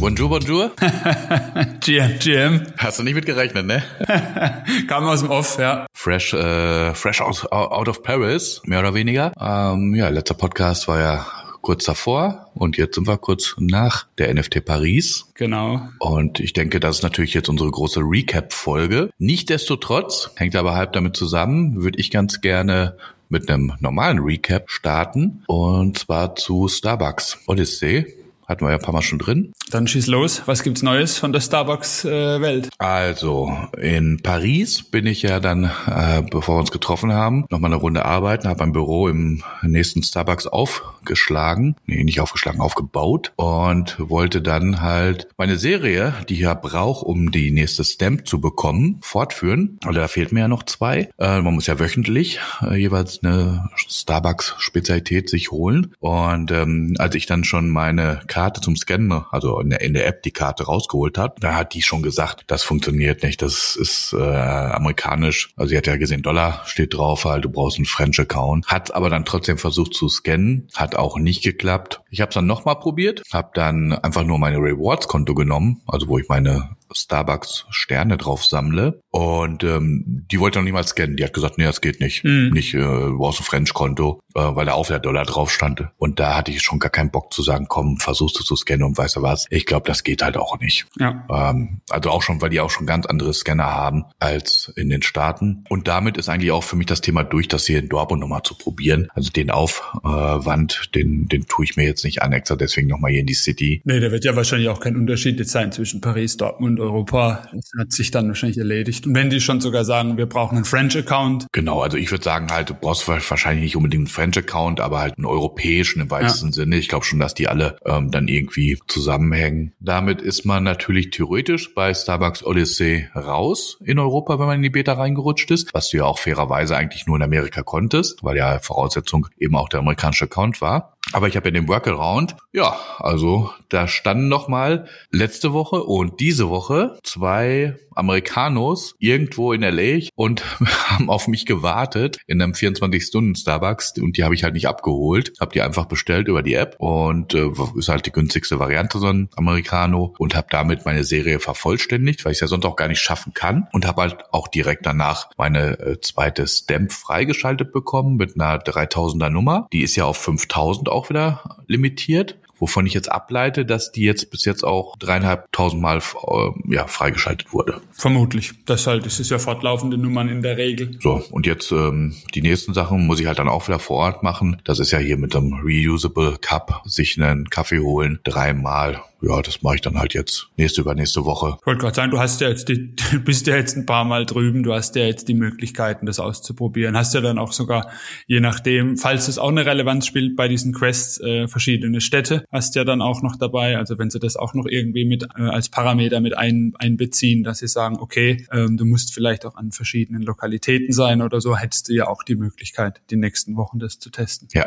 Bonjour, bonjour. GM, GM. Hast du nicht mit gerechnet, ne? Kam aus dem Off, ja. Fresh, äh, fresh out, out of Paris, mehr oder weniger. Ähm, ja, letzter Podcast war ja kurz davor und jetzt sind wir kurz nach der NFT Paris. Genau. Und ich denke, das ist natürlich jetzt unsere große Recap-Folge. Nichtsdestotrotz, hängt aber halb damit zusammen, würde ich ganz gerne mit einem normalen Recap starten und zwar zu Starbucks Odyssey. Hatten wir ja ein paar Mal schon drin. Dann schieß los. Was gibt's Neues von der Starbucks-Welt? Äh, also, in Paris bin ich ja dann, äh, bevor wir uns getroffen haben, nochmal eine Runde arbeiten, habe ein Büro im nächsten Starbucks aufgeschlagen. Nee, nicht aufgeschlagen, aufgebaut. Und wollte dann halt meine Serie, die ich ja brauche, um die nächste Stamp zu bekommen, fortführen. Und da fehlt mir ja noch zwei. Äh, man muss ja wöchentlich äh, jeweils eine Starbucks-Spezialität sich holen. Und ähm, als ich dann schon meine Karte zum Scannen, also in der, in der App die Karte rausgeholt hat, da hat die schon gesagt, das funktioniert nicht, das ist äh, amerikanisch. Also sie hat ja gesehen, Dollar steht drauf, halt, du brauchst einen French Account. Hat aber dann trotzdem versucht zu scannen, hat auch nicht geklappt. Ich habe es dann nochmal probiert, habe dann einfach nur meine Rewards-Konto genommen, also wo ich meine Starbucks Sterne drauf sammle. Und ähm, die wollte noch nicht mal scannen. Die hat gesagt, nee, das geht nicht. Mhm. Nicht, äh, du brauchst ein French-Konto, äh, weil da auch der Dollar drauf stand. Und da hatte ich schon gar keinen Bock zu sagen, komm, versuchst du zu scannen und weißt du was. Ich glaube, das geht halt auch nicht. Ja. Ähm, also auch schon, weil die auch schon ganz andere Scanner haben als in den Staaten. Und damit ist eigentlich auch für mich das Thema durch, das hier in Dortmund nochmal zu probieren. Also den Aufwand, den, den tue ich mir jetzt nicht an, extra deswegen nochmal hier in die City. Nee, da wird ja wahrscheinlich auch kein Unterschied jetzt sein zwischen Paris, Dortmund Europa. Das hat sich dann wahrscheinlich erledigt. Und wenn die schon sogar sagen, wir brauchen einen French-Account. Genau, also ich würde sagen halt, du brauchst wahrscheinlich nicht unbedingt einen French-Account, aber halt einen europäischen im weitesten ja. Sinne. Ich glaube schon, dass die alle ähm, dann irgendwie zusammenhängen. Damit ist man natürlich theoretisch bei Starbucks Odyssey raus in Europa, wenn man in die Beta reingerutscht ist, was du ja auch fairerweise eigentlich nur in Amerika konntest, weil ja Voraussetzung eben auch der amerikanische Account war. Aber ich habe ja den Workaround. Ja, also da standen noch mal letzte Woche und diese Woche zwei Americanos irgendwo in LA und haben auf mich gewartet in einem 24-Stunden-Starbucks und die habe ich halt nicht abgeholt. Habe die einfach bestellt über die App und äh, ist halt die günstigste Variante, so ein Americano und habe damit meine Serie vervollständigt, weil ich es ja sonst auch gar nicht schaffen kann und habe halt auch direkt danach meine äh, zweite Stamp freigeschaltet bekommen mit einer 3000er Nummer. Die ist ja auf 5000 auch wieder limitiert wovon ich jetzt ableite, dass die jetzt bis jetzt auch dreieinhalbtausend Mal äh, ja, freigeschaltet wurde. Vermutlich. Das halt, das ist ja fortlaufende Nummern in der Regel. So, und jetzt ähm, die nächsten Sachen muss ich halt dann auch wieder vor Ort machen. Das ist ja hier mit dem Reusable Cup, sich einen Kaffee holen, dreimal ja, das mache ich dann halt jetzt nächste übernächste Woche. Ich wollte gerade sagen, du hast ja jetzt die, du bist ja jetzt ein paar Mal drüben, du hast ja jetzt die Möglichkeiten, das auszuprobieren. Hast ja dann auch sogar, je nachdem, falls es auch eine Relevanz spielt bei diesen Quests, äh, verschiedene Städte hast ja dann auch noch dabei. Also wenn sie das auch noch irgendwie mit äh, als Parameter mit ein, einbeziehen, dass sie sagen, okay, ähm, du musst vielleicht auch an verschiedenen Lokalitäten sein oder so, hättest du ja auch die Möglichkeit, die nächsten Wochen das zu testen. Ja.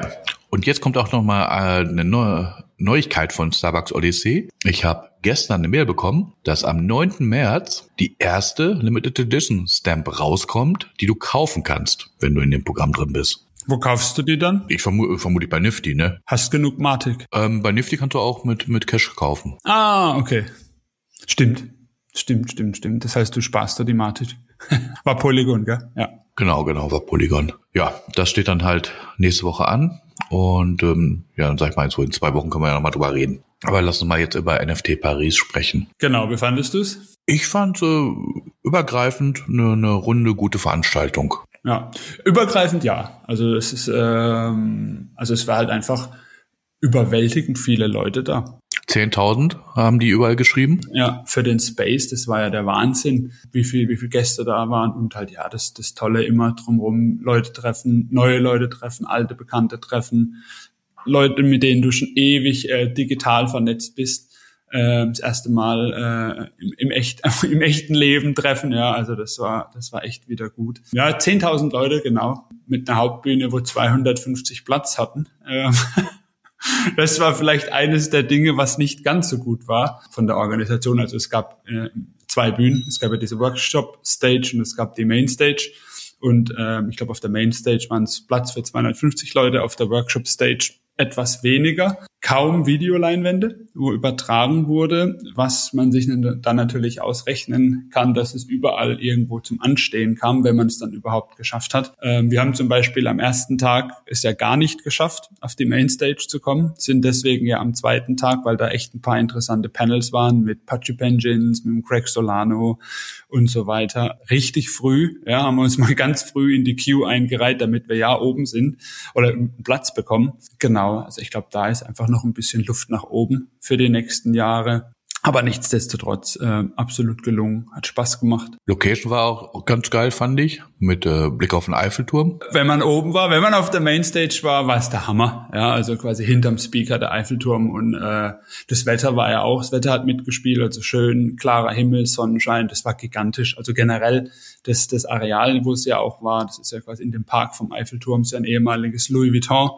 Und jetzt kommt auch noch mal äh, eine neue Neuigkeit von Starbucks Odyssey. Ich habe gestern eine Mail bekommen, dass am 9. März die erste Limited Edition Stamp rauskommt, die du kaufen kannst, wenn du in dem Programm drin bist. Wo kaufst du die dann? Ich vermute vermute bei Nifty, ne? Hast genug Matic? Ähm, bei Nifty kannst du auch mit, mit Cash kaufen. Ah, okay. Stimmt. Stimmt, stimmt, stimmt. Das heißt, du sparst da die Matic. war Polygon, gell? Ja. Genau, genau, war Polygon. Ja, das steht dann halt nächste Woche an. Und ähm, ja, dann sag ich mal, so in zwei Wochen können wir ja nochmal drüber reden. Aber lass uns mal jetzt über NFT Paris sprechen. Genau, wie fandest du es? Ich fand äh, übergreifend eine, eine runde, gute Veranstaltung. Ja, übergreifend ja. Also es ist, ähm, also es war halt einfach überwältigend viele Leute da. 10.000 haben die überall geschrieben. Ja, für den Space, das war ja der Wahnsinn, wie viel, wie viel Gäste da waren und halt ja, das, das Tolle immer drumherum, Leute treffen, neue Leute treffen, alte Bekannte treffen, Leute, mit denen du schon ewig äh, digital vernetzt bist, äh, das erste Mal äh, im, im, echt, im echten Leben treffen. Ja, also das war, das war echt wieder gut. Ja, 10.000 Leute, genau, mit einer Hauptbühne, wo 250 Platz hatten. Ähm, das war vielleicht eines der Dinge, was nicht ganz so gut war von der Organisation. Also es gab äh, zwei Bühnen. Es gab ja diese Workshop-Stage und es gab die Main-Stage. Und ähm, ich glaube, auf der Main-Stage waren es Platz für 250 Leute, auf der Workshop-Stage etwas weniger. Kaum Videoleinwände, wo übertragen wurde, was man sich dann natürlich ausrechnen kann, dass es überall irgendwo zum Anstehen kam, wenn man es dann überhaupt geschafft hat. Ähm, wir haben zum Beispiel am ersten Tag es ja gar nicht geschafft, auf die Mainstage zu kommen, sind deswegen ja am zweiten Tag, weil da echt ein paar interessante Panels waren mit Pachi Penguins, mit Craig Solano und so weiter. Richtig früh, ja, haben wir uns mal ganz früh in die Queue eingereiht, damit wir ja oben sind oder einen Platz bekommen. Genau, also ich glaube, da ist einfach noch ein bisschen Luft nach oben für die nächsten Jahre. Aber nichtsdestotrotz äh, absolut gelungen, hat Spaß gemacht. Location war auch ganz geil, fand ich, mit äh, Blick auf den Eiffelturm. Wenn man oben war, wenn man auf der Mainstage war, war es der Hammer. Ja, also quasi hinterm Speaker der Eiffelturm und äh, das Wetter war ja auch, das Wetter hat mitgespielt, also schön klarer Himmel, Sonnenschein, das war gigantisch. Also generell das, das Areal, wo es ja auch war, das ist ja quasi in dem Park vom Eiffelturm, ist ja ein ehemaliges Louis Vuitton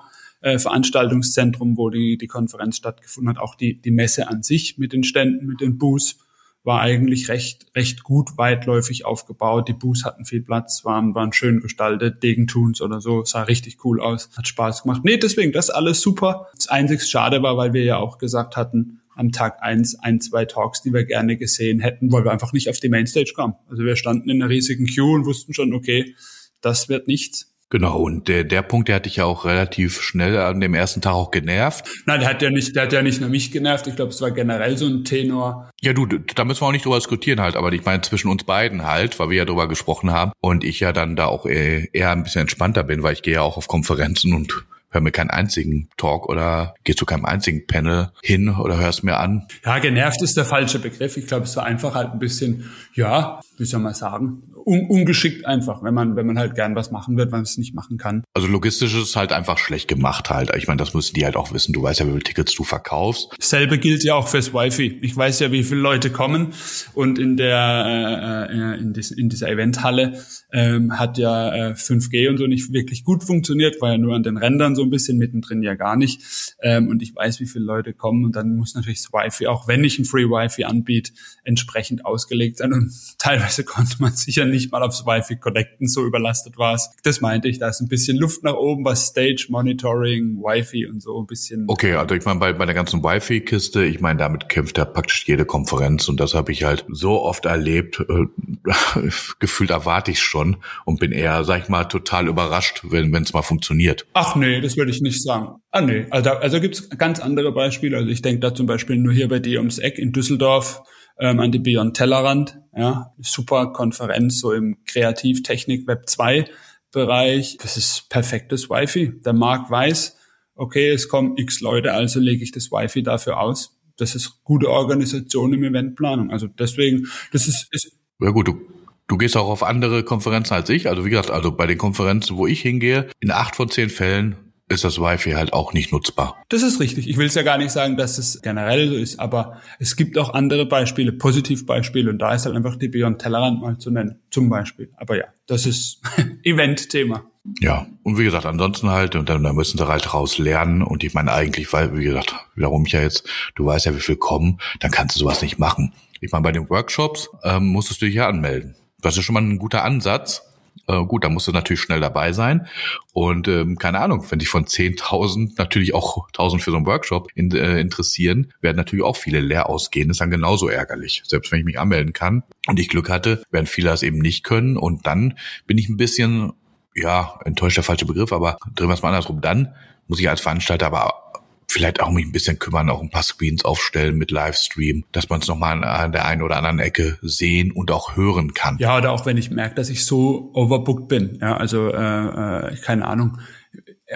äh, Veranstaltungszentrum, wo die, die Konferenz stattgefunden hat. Auch die, die Messe an sich mit den Ständen, mit den Booths war eigentlich recht, recht gut weitläufig aufgebaut. Die Booths hatten viel Platz, waren, waren schön gestaltet, Degentuns oder so, sah richtig cool aus, hat Spaß gemacht. Nee, deswegen, das alles super. Das einzig Schade war, weil wir ja auch gesagt hatten, am Tag eins ein, zwei Talks, die wir gerne gesehen hätten, weil wir einfach nicht auf die Mainstage kamen. Also wir standen in einer riesigen Queue und wussten schon, okay, das wird nichts. Genau, und der, der Punkt, der hat dich ja auch relativ schnell an dem ersten Tag auch genervt. Nein, der hat ja nicht, der hat ja nicht nur mich genervt. Ich glaube, es war generell so ein Tenor. Ja, du, da müssen wir auch nicht drüber diskutieren halt, aber ich meine zwischen uns beiden halt, weil wir ja drüber gesprochen haben und ich ja dann da auch eher ein bisschen entspannter bin, weil ich gehe ja auch auf Konferenzen und hör mir keinen einzigen Talk oder geh zu keinem einzigen Panel hin oder hörst mir an. Ja, genervt ist der falsche Begriff. Ich glaube, es war einfach halt ein bisschen, ja, wie soll man sagen, un ungeschickt einfach, wenn man, wenn man halt gern was machen wird, man es nicht machen kann. Also logistisch ist es halt einfach schlecht gemacht halt. Ich meine, das müssen die halt auch wissen. Du weißt ja, wie viele Tickets du verkaufst. Selbe gilt ja auch fürs Wi-Fi. Ich weiß ja, wie viele Leute kommen und in der äh, äh in, dies, in dieser Eventhalle ähm, hat ja äh, 5G und so nicht wirklich gut funktioniert, war ja nur an den Rändern so ein bisschen, mittendrin ja gar nicht. Ähm, und ich weiß, wie viele Leute kommen und dann muss natürlich das Wi-Fi, auch wenn ich ein Free Wi-Fi anbiete, entsprechend ausgelegt sein. Und teilweise konnte man sicher nicht mal aufs Wi-Fi connecten, so überlastet war es. Das meinte ich, da ist ein bisschen Luft nach oben, was Stage Monitoring, Wi-Fi und so ein bisschen. Okay, also ich meine, bei, bei der ganzen Wi-Fi-Kiste, ich meine, damit kämpft ja praktisch jede Konferenz und das habe ich halt so oft erlebt, äh, gefühlt erwarte ich schon und bin eher, sag ich mal, total überrascht, wenn es mal funktioniert. Ach nee, das würde ich nicht sagen. Ah nee, also, also gibt's ganz andere Beispiele. Also ich denke da zum Beispiel nur hier bei dir ums Eck in Düsseldorf ähm, an die Beyond Tellerrand. Ja, super Konferenz so im Kreativtechnik Web 2 Bereich. Das ist perfektes Wi-Fi. Der Markt weiß, okay, es kommen x Leute, also lege ich das Wi-Fi dafür aus. Das ist gute Organisation im Eventplanung. Also deswegen, das ist, ist ja gut, du Du gehst auch auf andere Konferenzen als ich. Also wie gesagt, also bei den Konferenzen, wo ich hingehe, in acht von zehn Fällen ist das Wi-Fi halt auch nicht nutzbar. Das ist richtig. Ich will es ja gar nicht sagen, dass es generell so ist, aber es gibt auch andere Beispiele, Positivbeispiele und da ist halt einfach die Beyond Tellerrand mal zu nennen, zum Beispiel. Aber ja, das ist Event-Thema. Ja, und wie gesagt, ansonsten halt, und dann, dann müssen sie halt raus lernen. Und ich meine eigentlich, weil, wie gesagt, wiederum ich ja jetzt, du weißt ja, wie viel kommen, dann kannst du sowas nicht machen. Ich meine, bei den Workshops ähm, musstest du dich ja anmelden. Das ist schon mal ein guter Ansatz. Äh, gut, da musst du natürlich schnell dabei sein. Und ähm, keine Ahnung, wenn dich von 10.000 natürlich auch 1.000 für so einen Workshop in, äh, interessieren, werden natürlich auch viele leer ausgehen. Das ist dann genauso ärgerlich. Selbst wenn ich mich anmelden kann und ich Glück hatte, werden viele das eben nicht können. Und dann bin ich ein bisschen, ja, enttäuscht der falsche Begriff, aber drehen wir es mal andersrum. Dann muss ich als Veranstalter aber vielleicht auch mich ein bisschen kümmern, auch ein paar Screens aufstellen mit Livestream, dass man es nochmal an der einen oder anderen Ecke sehen und auch hören kann. Ja, oder auch wenn ich merke, dass ich so overbooked bin. Ja, also äh, äh, keine Ahnung.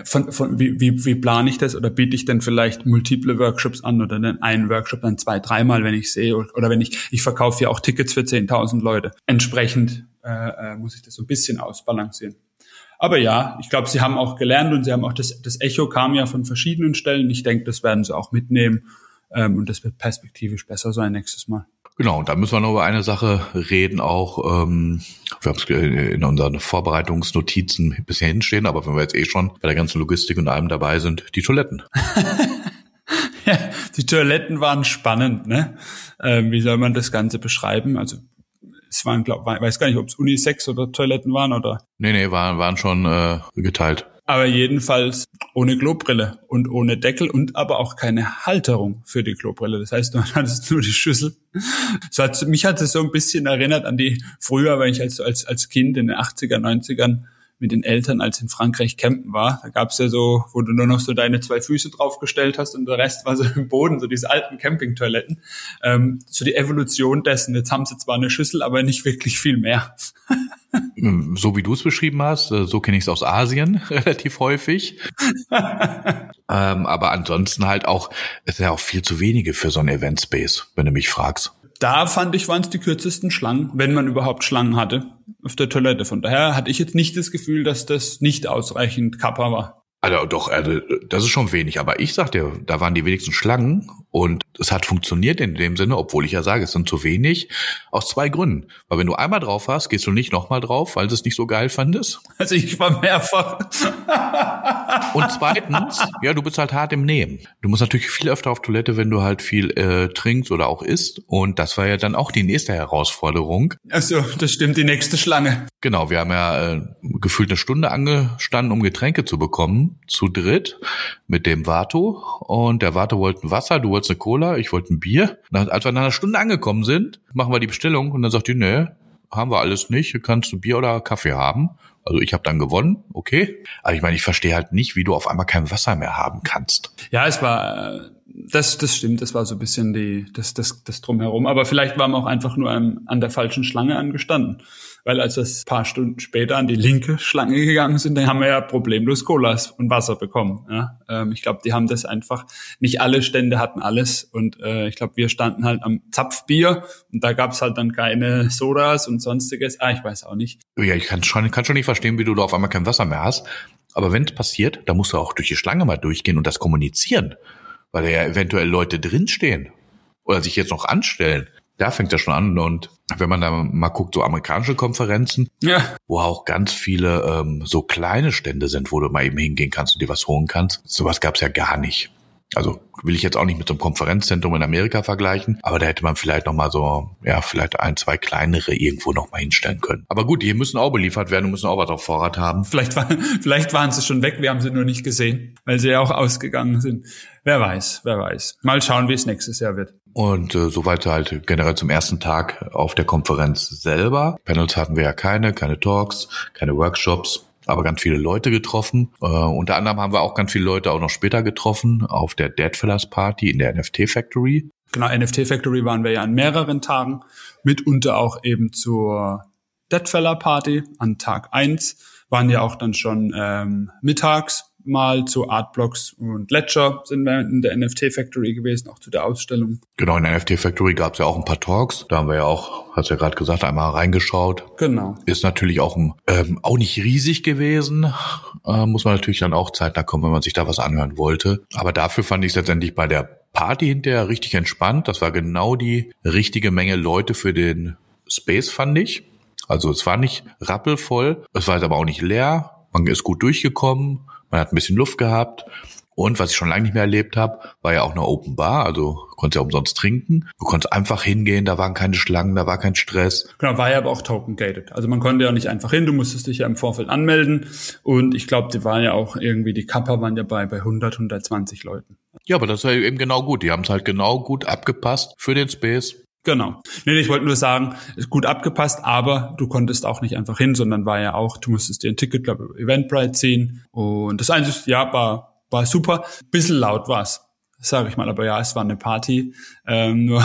Von, von, wie, wie, wie plane ich das oder biete ich denn vielleicht multiple Workshops an oder dann einen Workshop dann zwei, dreimal, wenn ich sehe oder wenn ich, ich verkaufe ja auch Tickets für 10.000 Leute. Entsprechend äh, äh, muss ich das so ein bisschen ausbalancieren. Aber ja, ich glaube, sie haben auch gelernt und sie haben auch das, das Echo kam ja von verschiedenen Stellen. Ich denke, das werden sie auch mitnehmen ähm, und das wird perspektivisch besser sein nächstes Mal. Genau, und da müssen wir noch über eine Sache reden, auch ähm, wir haben es in unseren Vorbereitungsnotizen bisher hinstehen, aber wenn wir jetzt eh schon bei der ganzen Logistik und allem dabei sind, die Toiletten. ja, die Toiletten waren spannend, ne? Ähm, wie soll man das Ganze beschreiben? Also es waren, glaub, weiß gar nicht, ob es Unisex oder Toiletten waren oder. Nee, nee, waren, waren schon äh, geteilt. Aber jedenfalls ohne Klobrille und ohne Deckel und aber auch keine Halterung für die Klobrille. Das heißt, du hattest nur die Schüssel. So hat, mich hat es so ein bisschen erinnert an die früher, wenn ich als, als, als Kind in den 80er, 90ern mit den Eltern, als in Frankreich campen war. Da gab's ja so, wo du nur noch so deine zwei Füße draufgestellt hast und der Rest war so im Boden, so diese alten Campingtoiletten. Ähm, so die Evolution dessen. Jetzt haben sie zwar eine Schüssel, aber nicht wirklich viel mehr. so wie du es beschrieben hast, äh, so kenne ich es aus Asien relativ häufig. ähm, aber ansonsten halt auch, es ist ja auch viel zu wenige für so ein Event Space, wenn du mich fragst da fand ich, waren es die kürzesten Schlangen, wenn man überhaupt Schlangen hatte auf der Toilette. Von daher hatte ich jetzt nicht das Gefühl, dass das nicht ausreichend Kappa war. Also doch, also das ist schon wenig. Aber ich sag dir, da waren die wenigsten Schlangen und es hat funktioniert in dem Sinne, obwohl ich ja sage, es sind zu wenig, aus zwei Gründen. Weil wenn du einmal drauf hast, gehst du nicht nochmal drauf, weil du es nicht so geil fandest. Also ich war mehrfach. Und zweitens, ja, du bist halt hart im Nehmen. Du musst natürlich viel öfter auf Toilette, wenn du halt viel äh, trinkst oder auch isst. Und das war ja dann auch die nächste Herausforderung. Also das stimmt, die nächste Schlange. Genau, wir haben ja äh, gefühlt eine Stunde angestanden, um Getränke zu bekommen, zu dritt mit dem Vato. Und der Vato wollte ein Wasser, du wolltest eine Cola, ich wollte ein Bier. Nach, als wir nach einer Stunde angekommen sind, machen wir die Bestellung und dann sagt die, nee, haben wir alles nicht, kannst du Bier oder Kaffee haben. Also ich habe dann gewonnen, okay. Aber ich meine, ich verstehe halt nicht, wie du auf einmal kein Wasser mehr haben kannst. Ja, es war, äh, das, das stimmt, das war so ein bisschen die, das, das, das drumherum. Aber vielleicht waren wir auch einfach nur an, an der falschen Schlange angestanden weil als wir ein paar Stunden später an die linke Schlange gegangen sind, dann haben wir ja problemlos Colas und Wasser bekommen. Ja? Ähm, ich glaube, die haben das einfach, nicht alle Stände hatten alles und äh, ich glaube, wir standen halt am Zapfbier und da gab's halt dann keine Sodas und sonstiges. Ah, ich weiß auch nicht. Ja, ich kann schon, kann schon nicht verstehen, wie du da auf einmal kein Wasser mehr hast. Aber wenn es passiert, dann musst du auch durch die Schlange mal durchgehen und das kommunizieren, weil da ja eventuell Leute drinstehen oder sich jetzt noch anstellen da fängt er schon an. Und wenn man da mal guckt, so amerikanische Konferenzen, ja. wo auch ganz viele ähm, so kleine Stände sind, wo du mal eben hingehen kannst und dir was holen kannst, sowas gab's ja gar nicht. Also will ich jetzt auch nicht mit so einem Konferenzzentrum in Amerika vergleichen, aber da hätte man vielleicht noch mal so, ja, vielleicht ein, zwei kleinere irgendwo noch mal hinstellen können. Aber gut, die müssen auch beliefert werden und müssen auch was auf Vorrat haben. Vielleicht, war, vielleicht waren sie schon weg, wir haben sie nur nicht gesehen, weil sie ja auch ausgegangen sind. Wer weiß, wer weiß. Mal schauen, wie es nächstes Jahr wird. Und äh, soweit halt generell zum ersten Tag auf der Konferenz selber. Panels hatten wir ja keine, keine Talks, keine Workshops, aber ganz viele Leute getroffen. Äh, unter anderem haben wir auch ganz viele Leute auch noch später getroffen auf der Deadfellers Party in der NFT Factory. Genau, NFT Factory waren wir ja an mehreren Tagen, mitunter auch eben zur Deadfeller Party an Tag eins waren ja auch dann schon ähm, mittags mal zu Artblocks und Ledger sind wir in der NFT Factory gewesen, auch zu der Ausstellung. Genau, in der NFT Factory gab es ja auch ein paar Talks. Da haben wir ja auch, hast ja gerade gesagt, einmal reingeschaut. Genau. Ist natürlich auch, ähm, auch nicht riesig gewesen. Äh, muss man natürlich dann auch zeitnah kommen, wenn man sich da was anhören wollte. Aber dafür fand ich es letztendlich bei der Party hinterher richtig entspannt. Das war genau die richtige Menge Leute für den Space, fand ich. Also es war nicht rappelvoll, es war jetzt aber auch nicht leer. Man ist gut durchgekommen. Man hat ein bisschen Luft gehabt. Und was ich schon lange nicht mehr erlebt habe, war ja auch eine Open Bar, also konntest ja umsonst trinken. Du konntest einfach hingehen, da waren keine Schlangen, da war kein Stress. Genau, war ja aber auch token gated. Also man konnte ja nicht einfach hin, du musstest dich ja im Vorfeld anmelden. Und ich glaube, die waren ja auch irgendwie, die Kappa waren ja bei, bei 100, 120 Leuten. Ja, aber das war eben genau gut. Die haben es halt genau gut abgepasst für den Space. Genau. Nee, ich wollte nur sagen, ist gut abgepasst, aber du konntest auch nicht einfach hin, sondern war ja auch, du musstest dir ein Ticket, glaube ich, Eventbrite ziehen. Und das Einzige, ja, war, war super. Bisschen laut war's, sage ich mal, aber ja, es war eine Party. Ähm, nur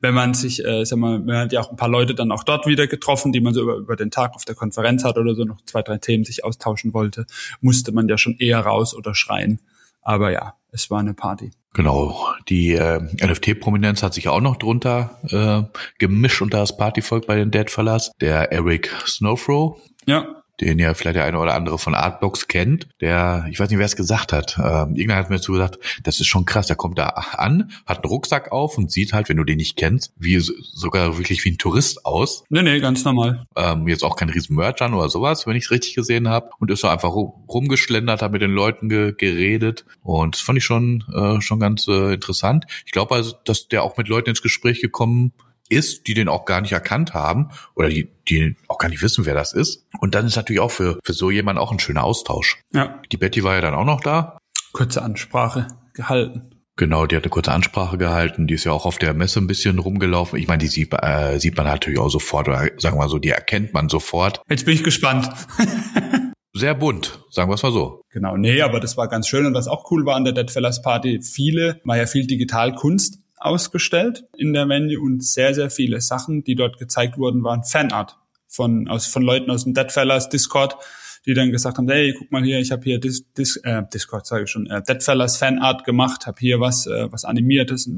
wenn man sich, äh, sag mal, man hat ja auch ein paar Leute dann auch dort wieder getroffen, die man so über, über den Tag auf der Konferenz hat oder so noch zwei, drei Themen sich austauschen wollte, musste man ja schon eher raus oder schreien. Aber ja, es war eine Party. Genau, die äh, NFT-Prominenz hat sich auch noch drunter äh, gemischt unter das Partyvolk bei den Deadfellers. Der Eric Snowthrow. Ja den ja vielleicht der eine oder andere von Artblocks kennt, der, ich weiß nicht, wer es gesagt hat, ähm, irgendeiner hat mir dazu gesagt, das ist schon krass, der kommt da an, hat einen Rucksack auf und sieht halt, wenn du den nicht kennst, wie sogar wirklich wie ein Tourist aus. Nee, nee, ganz normal. Ähm, jetzt auch kein riesen Merch an oder sowas, wenn ich es richtig gesehen habe. Und ist so einfach rumgeschlendert, hat mit den Leuten ge geredet. Und das fand ich schon, äh, schon ganz äh, interessant. Ich glaube also, dass der auch mit Leuten ins Gespräch gekommen ist, die den auch gar nicht erkannt haben oder die, die auch gar nicht wissen, wer das ist. Und dann ist natürlich auch für, für so jemand auch ein schöner Austausch. Ja. Die Betty war ja dann auch noch da. Kurze Ansprache gehalten. Genau, die hat eine kurze Ansprache gehalten. Die ist ja auch auf der Messe ein bisschen rumgelaufen. Ich meine, die sieht, äh, sieht man natürlich auch sofort, oder sagen wir mal so, die erkennt man sofort. Jetzt bin ich gespannt. Sehr bunt, sagen wir es mal so. Genau, nee, aber das war ganz schön. Und was auch cool war an der Deadfellas Party, viele, war ja viel Digitalkunst ausgestellt in der Venue und sehr, sehr viele Sachen, die dort gezeigt wurden, waren Fanart von, aus, von Leuten aus dem Deadfellas Discord die dann gesagt haben, hey, guck mal hier, ich habe hier Dis, Dis, äh, Discord, sage ich schon, äh, Deadfellas Fanart gemacht, habe hier was, äh, was animiertes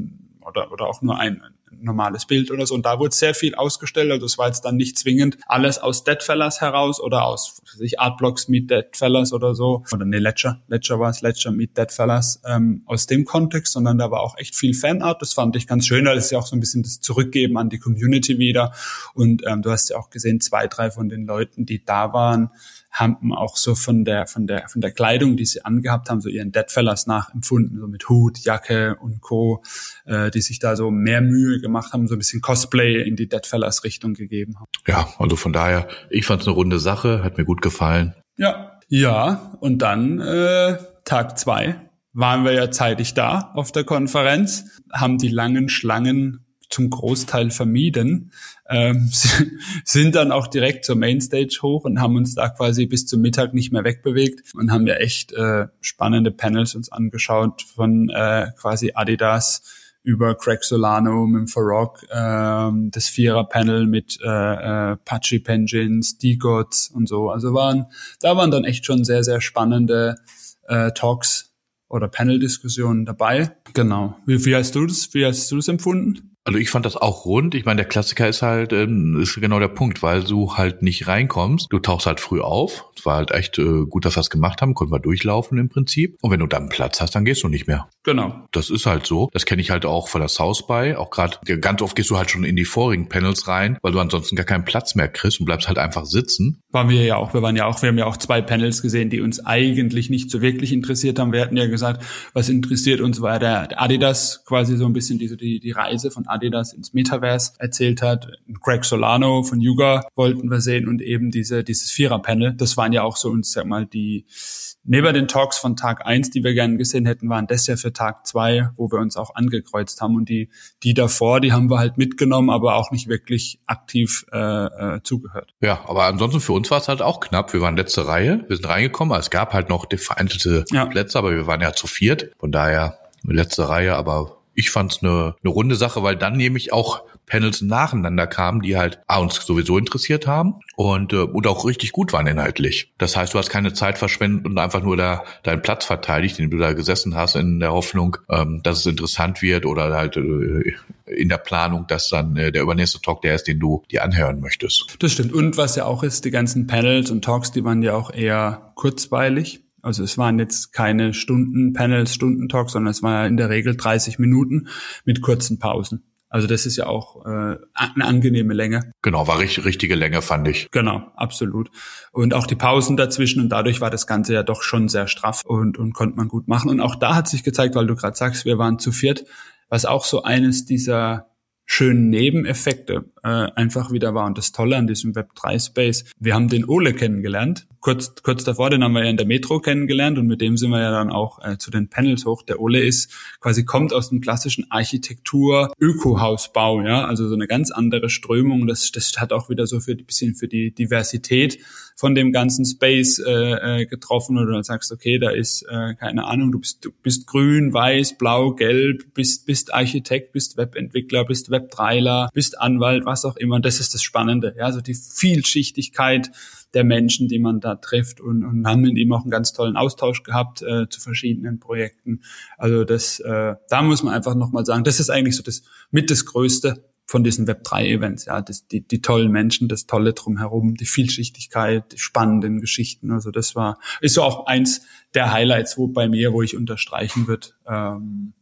oder, oder auch nur ein, normales Bild oder so. Und da wurde sehr viel ausgestellt. Also es war jetzt dann nicht zwingend alles aus Deadfellas heraus oder aus sich Artblocks mit Deadfellas oder so. Oder ne, Ledger. Ledger war es, Ledger mit Deadfellas ähm, aus dem Kontext, sondern da war auch echt viel Fanart. Das fand ich ganz schön, weil es ja auch so ein bisschen das Zurückgeben an die Community wieder. Und ähm, du hast ja auch gesehen, zwei, drei von den Leuten, die da waren, haben auch so von der, von der, von der Kleidung, die sie angehabt haben, so ihren Deadfellas nachempfunden, so mit Hut, Jacke und Co., äh, die sich da so mehr Mühe gemacht haben, so ein bisschen Cosplay in die Deadfellas Richtung gegeben haben. Ja, also von daher, ich fand es eine runde Sache, hat mir gut gefallen. Ja, ja, und dann äh, Tag zwei waren wir ja zeitig da auf der Konferenz, haben die langen Schlangen zum Großteil vermieden, ähm, sind dann auch direkt zur Mainstage hoch und haben uns da quasi bis zum Mittag nicht mehr wegbewegt und haben ja echt äh, spannende Panels uns angeschaut von äh, quasi Adidas über Craig Solano mit dem Farrock, ähm, das Vierer-Panel mit äh, äh, Pachi Penguins, D-Gods und so. Also waren, da waren dann echt schon sehr, sehr spannende äh, Talks oder Panel-Diskussionen dabei. Genau. Wie, wie hast du das, wie hast du das empfunden? Also ich fand das auch rund. Ich meine, der Klassiker ist halt, ähm, ist genau der Punkt, weil du halt nicht reinkommst. Du tauchst halt früh auf. Es war halt echt äh, gut, dass wir es gemacht haben. Konnten wir durchlaufen im Prinzip. Und wenn du dann Platz hast, dann gehst du nicht mehr. Genau. Das ist halt so. Das kenne ich halt auch von der South by. Auch gerade ganz oft gehst du halt schon in die vorigen Panels rein, weil du ansonsten gar keinen Platz mehr kriegst und bleibst halt einfach sitzen. Waren wir ja auch. Wir waren ja auch, wir haben ja auch zwei Panels gesehen, die uns eigentlich nicht so wirklich interessiert haben. Wir hatten ja gesagt, was interessiert uns war der Adidas quasi so ein bisschen diese, die, die Reise von Adidas ins Metaverse erzählt hat. Greg Solano von Yuga wollten wir sehen und eben diese, dieses Vierer-Panel. Das waren ja auch so uns, sag mal, die, neben den Talks von Tag eins, die wir gerne gesehen hätten, waren das ja für Tag zwei, wo wir uns auch angekreuzt haben. Und die, die davor, die haben wir halt mitgenommen, aber auch nicht wirklich aktiv äh, äh, zugehört. Ja, aber ansonsten für uns war es halt auch knapp. Wir waren letzte Reihe, wir sind reingekommen. Es gab halt noch vereinzelte ja. Plätze, aber wir waren ja zu viert. Von daher letzte Reihe, aber ich fand es eine, eine runde Sache, weil dann nämlich auch Panels nacheinander kamen, die halt uns sowieso interessiert haben und, äh, und auch richtig gut waren inhaltlich. Das heißt, du hast keine Zeit verschwendet und einfach nur da deinen Platz verteidigt, den du da gesessen hast, in der Hoffnung, ähm, dass es interessant wird oder halt äh, in der Planung, dass dann äh, der übernächste Talk der ist, den du dir anhören möchtest. Das stimmt. Und was ja auch ist, die ganzen Panels und Talks, die waren ja auch eher kurzweilig. Also es waren jetzt keine Stunden Panels, Stundentalks, sondern es war in der Regel 30 Minuten mit kurzen Pausen. Also das ist ja auch äh, eine angenehme Länge. Genau, war richtig, richtige Länge, fand ich. Genau, absolut. Und auch die Pausen dazwischen und dadurch war das Ganze ja doch schon sehr straff und, und konnte man gut machen. Und auch da hat sich gezeigt, weil du gerade sagst, wir waren zu viert, was auch so eines dieser schönen Nebeneffekte äh, einfach wieder war. Und das Tolle an diesem Web3-Space, wir haben den Ole kennengelernt, kurz, kurz davor, den haben wir ja in der Metro kennengelernt und mit dem sind wir ja dann auch äh, zu den Panels hoch. Der Ole ist quasi kommt aus dem klassischen Architektur-Ökohausbau, ja, also so eine ganz andere Strömung. Das, das hat auch wieder so für ein bisschen für die Diversität von dem ganzen Space äh, äh, getroffen oder du sagst, okay, da ist äh, keine Ahnung, du bist du bist grün, weiß, blau, gelb, bist bist Architekt, bist Webentwickler, bist Web3ler, bist Anwalt, was auch immer. Das ist das Spannende, ja, also die Vielschichtigkeit der Menschen, die man da trifft und, und haben mit ihm auch einen ganz tollen Austausch gehabt äh, zu verschiedenen Projekten. Also das, äh, da muss man einfach nochmal sagen, das ist eigentlich so das mit das Größte von diesen Web3-Events, ja, das, die, die tollen Menschen, das Tolle drumherum, die Vielschichtigkeit, die spannenden Geschichten. Also das war, ist so auch eins der Highlights, wo bei mir, wo ich unterstreichen wird, ähm,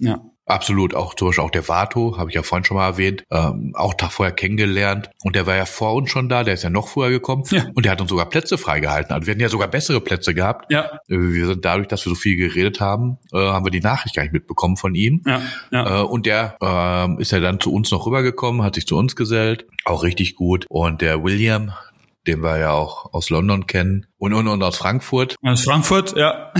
Ja. Absolut, auch zum Beispiel auch der Vato, habe ich ja vorhin schon mal erwähnt, ähm, auch Tag vorher kennengelernt. Und der war ja vor uns schon da, der ist ja noch vorher gekommen. Ja. Und der hat uns sogar Plätze freigehalten. Also wir hatten ja sogar bessere Plätze gehabt. Ja. Äh, wir sind dadurch, dass wir so viel geredet haben, äh, haben wir die Nachricht gar nicht mitbekommen von ihm. Ja. ja. Äh, und der äh, ist ja dann zu uns noch rübergekommen, hat sich zu uns gesellt. Auch richtig gut. Und der William, den wir ja auch aus London kennen und, und, und aus Frankfurt. Aus Frankfurt, ja.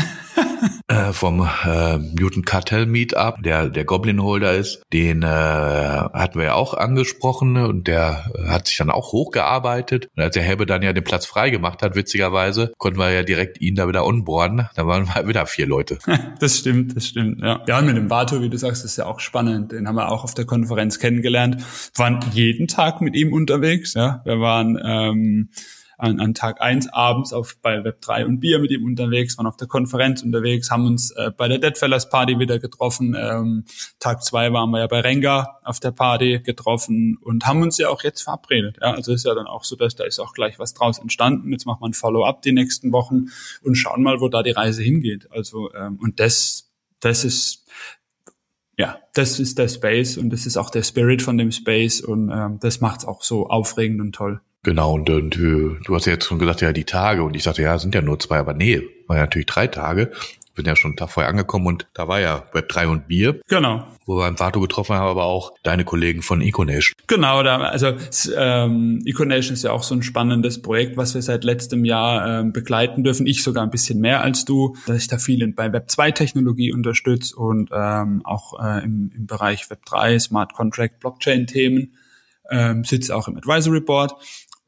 äh, vom äh, Newton Cartel Meetup, der der Goblin Holder ist, den äh, hatten wir ja auch angesprochen und der hat sich dann auch hochgearbeitet. Und als der Helbe dann ja den Platz frei gemacht hat, witzigerweise, konnten wir ja direkt ihn da wieder onboarden. Da waren wir wieder vier Leute. das stimmt, das stimmt, ja. Ja, und mit dem Vato, wie du sagst, ist ja auch spannend. Den haben wir auch auf der Konferenz kennengelernt. Waren jeden Tag mit ihm unterwegs, ja. Wir waren ähm, an, an Tag eins abends auf bei Web3 und Bier mit ihm unterwegs, waren auf der Konferenz unterwegs, haben uns äh, bei der Deadfellas Party wieder getroffen. Ähm, Tag zwei waren wir ja bei Renga auf der Party getroffen und haben uns ja auch jetzt verabredet. Ja, also ist ja dann auch so, dass da ist auch gleich was draus entstanden. Jetzt machen wir ein Follow-up die nächsten Wochen und schauen mal, wo da die Reise hingeht. Also ähm, und das, das ist ja, das ist der Space und das ist auch der Spirit von dem Space und ähm, das macht's auch so aufregend und toll. Genau, und, und du hast ja jetzt schon gesagt, ja, die Tage. Und ich sagte, ja, sind ja nur zwei, aber nee, war ja natürlich drei Tage. Bin ja schon einen Tag vorher angekommen und da war ja Web 3 und Bier. Genau. Wo wir im Vato getroffen haben, aber auch deine Kollegen von Econation. Genau, da, also ähm, Econation ist ja auch so ein spannendes Projekt, was wir seit letztem Jahr ähm, begleiten dürfen. Ich sogar ein bisschen mehr als du, dass ich da viel bei Web 2 Technologie unterstütze und ähm, auch äh, im, im Bereich Web 3, Smart Contract, Blockchain Themen. Ähm, sitze auch im Advisory Board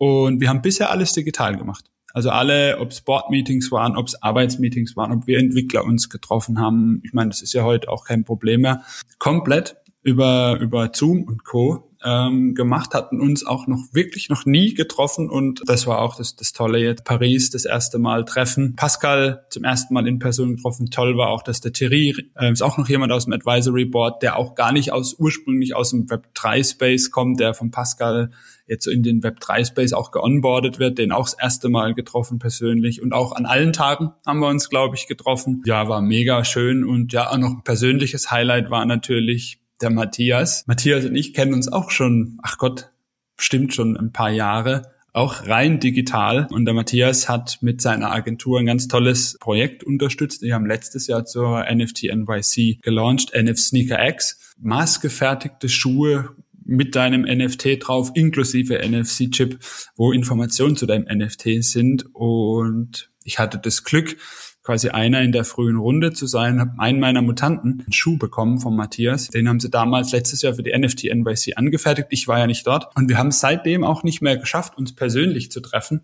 und wir haben bisher alles digital gemacht. Also alle, ob es Board-Meetings waren, ob es Arbeitsmeetings waren, ob wir Entwickler uns getroffen haben. Ich meine, das ist ja heute auch kein Problem mehr. Komplett über, über Zoom und Co. Ähm, gemacht, hatten uns auch noch wirklich noch nie getroffen und das war auch das, das Tolle jetzt. Paris das erste Mal treffen. Pascal zum ersten Mal in Person getroffen. Toll war auch, dass der Thierry äh, ist auch noch jemand aus dem Advisory Board, der auch gar nicht aus ursprünglich aus dem Web 3 Space kommt, der von Pascal jetzt so in den Web3-Space auch geonboardet wird, den auch das erste Mal getroffen persönlich und auch an allen Tagen haben wir uns, glaube ich, getroffen. Ja, war mega schön und ja, auch noch ein persönliches Highlight war natürlich der Matthias. Matthias und ich kennen uns auch schon, ach Gott, stimmt schon ein paar Jahre, auch rein digital. Und der Matthias hat mit seiner Agentur ein ganz tolles Projekt unterstützt. Die haben letztes Jahr zur NFT NYC gelauncht, NF Sneaker X. Maßgefertigte Schuhe mit deinem NFT drauf, inklusive NFC-Chip, wo Informationen zu deinem NFT sind. Und ich hatte das Glück, quasi einer in der frühen Runde zu sein, habe einen meiner Mutanten einen Schuh bekommen von Matthias. Den haben sie damals letztes Jahr für die NFT NYC angefertigt. Ich war ja nicht dort. Und wir haben es seitdem auch nicht mehr geschafft, uns persönlich zu treffen.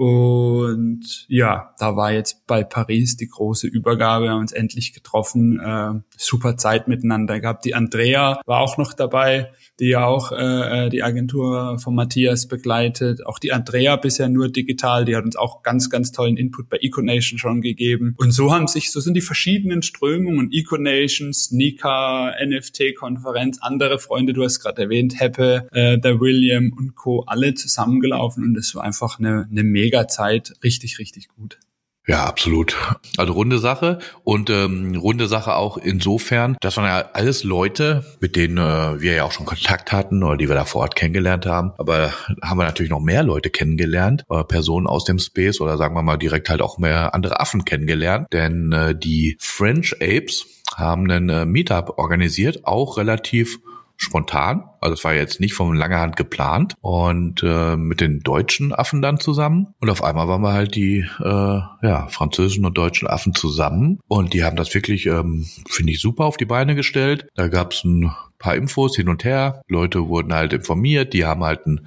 Und ja, da war jetzt bei Paris die große Übergabe, haben uns endlich getroffen, äh, super Zeit miteinander gehabt. Die Andrea war auch noch dabei, die ja auch äh, äh, die Agentur von Matthias begleitet. Auch die Andrea bisher nur digital, die hat uns auch ganz, ganz tollen Input bei Econation schon gegeben. Und so haben sich, so sind die verschiedenen Strömungen, Econation, Sneaker, NFT-Konferenz, andere Freunde, du hast gerade erwähnt, Heppe, äh, der William und Co. alle zusammengelaufen und es war einfach eine, eine mega Zeit, richtig, richtig gut. Ja, absolut. Also runde Sache und ähm, runde Sache auch insofern, das waren ja alles Leute, mit denen äh, wir ja auch schon Kontakt hatten oder die wir da vor Ort kennengelernt haben. Aber haben wir natürlich noch mehr Leute kennengelernt, äh, Personen aus dem Space oder sagen wir mal direkt halt auch mehr andere Affen kennengelernt. Denn äh, die French Apes haben einen äh, Meetup organisiert, auch relativ spontan. Also es war jetzt nicht von langer Hand geplant und äh, mit den deutschen Affen dann zusammen. Und auf einmal waren wir halt die äh, ja, französischen und deutschen Affen zusammen und die haben das wirklich, ähm, finde ich, super auf die Beine gestellt. Da gab es ein paar Infos hin und her. Leute wurden halt informiert, die haben halt ein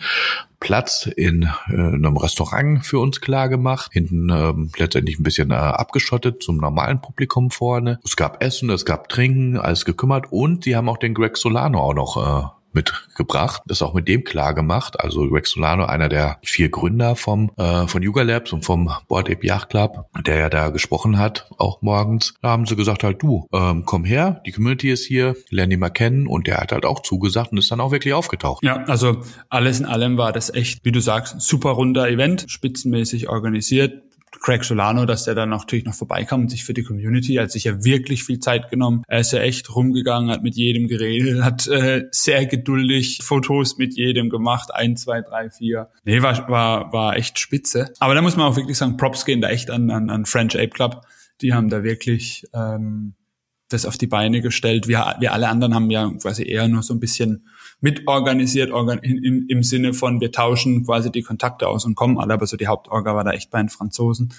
Platz in äh, einem Restaurant für uns klar gemacht. Hinten ähm, letztendlich ein bisschen äh, abgeschottet zum normalen Publikum vorne. Es gab Essen, es gab Trinken, alles gekümmert und sie haben auch den Greg Solano auch noch äh, mitgebracht. Das auch mit dem klar gemacht. Also Rex Solano, einer der vier Gründer vom äh, von Yuga Labs und vom Board Ape Yacht Club, der ja da gesprochen hat, auch morgens. Da haben sie gesagt halt, du, ähm, komm her, die Community ist hier, lern die mal kennen und der hat halt auch zugesagt und ist dann auch wirklich aufgetaucht. Ja, also alles in allem war das echt, wie du sagst, super runder Event, spitzenmäßig organisiert, Craig Solano, dass der dann natürlich noch vorbeikam und sich für die Community, hat sich ja wirklich viel Zeit genommen. Er ist ja echt rumgegangen, hat mit jedem geredet, hat äh, sehr geduldig Fotos mit jedem gemacht, ein, zwei, drei, vier. Nee, war, war, war echt spitze. Aber da muss man auch wirklich sagen, Props gehen da echt an, an, an French Ape Club. Die haben da wirklich ähm, das auf die Beine gestellt. Wir, wir alle anderen haben ja quasi eher nur so ein bisschen mitorganisiert, organ in, im Sinne von wir tauschen quasi die Kontakte aus und kommen alle, aber so die Hauptorga war da echt bei den Franzosen.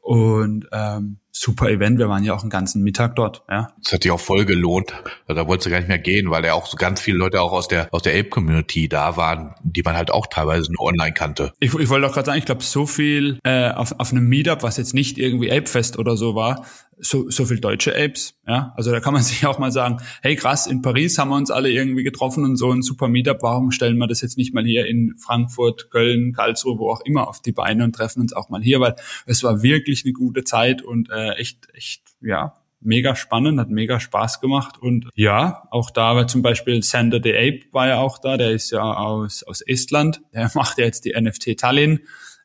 Und ähm, super Event, wir waren ja auch einen ganzen Mittag dort. Ja. Das hat sich auch voll gelohnt. Da wolltest du gar nicht mehr gehen, weil ja auch so ganz viele Leute auch aus der aus der Ape-Community da waren, die man halt auch teilweise nur online kannte. Ich, ich wollte auch gerade sagen, ich glaube, so viel äh, auf, auf einem Meetup, was jetzt nicht irgendwie Ape-Fest oder so war, so, so viel deutsche Apes, ja. Also da kann man sich auch mal sagen, hey krass, in Paris haben wir uns alle irgendwie getroffen und so ein super Meetup, warum stellen wir das jetzt nicht mal hier in Frankfurt, Köln, Karlsruhe, wo auch immer auf die Beine und treffen uns auch mal hier, weil es war wirklich eine gute Zeit und äh, echt, echt, ja, mega spannend, hat mega Spaß gemacht. Und ja, auch da war zum Beispiel Sander the Ape war ja auch da, der ist ja aus, aus Estland, der macht ja jetzt die NFT Tallinn,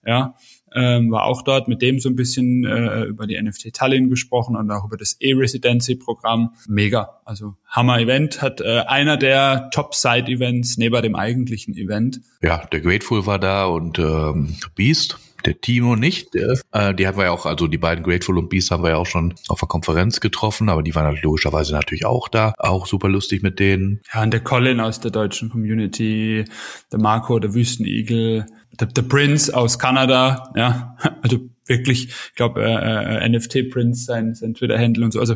ja, ähm, war auch dort, mit dem so ein bisschen äh, über die NFT Tallinn gesprochen und auch über das E-Residency-Programm. Mega, also Hammer-Event, hat äh, einer der Top-Side-Events neben dem eigentlichen Event. Ja, der Grateful war da und ähm, Beast der Timo nicht. Der, äh, die haben wir ja auch, also die beiden Grateful und Beast haben wir ja auch schon auf der Konferenz getroffen, aber die waren halt logischerweise natürlich auch da. Auch super lustig mit denen. Ja, und der Colin aus der deutschen Community, der Marco, der Wüstenigel, der, der Prince aus Kanada, ja, also wirklich, ich glaube, äh, äh, NFT Prince, sein, sein Twitter-Handle und so, also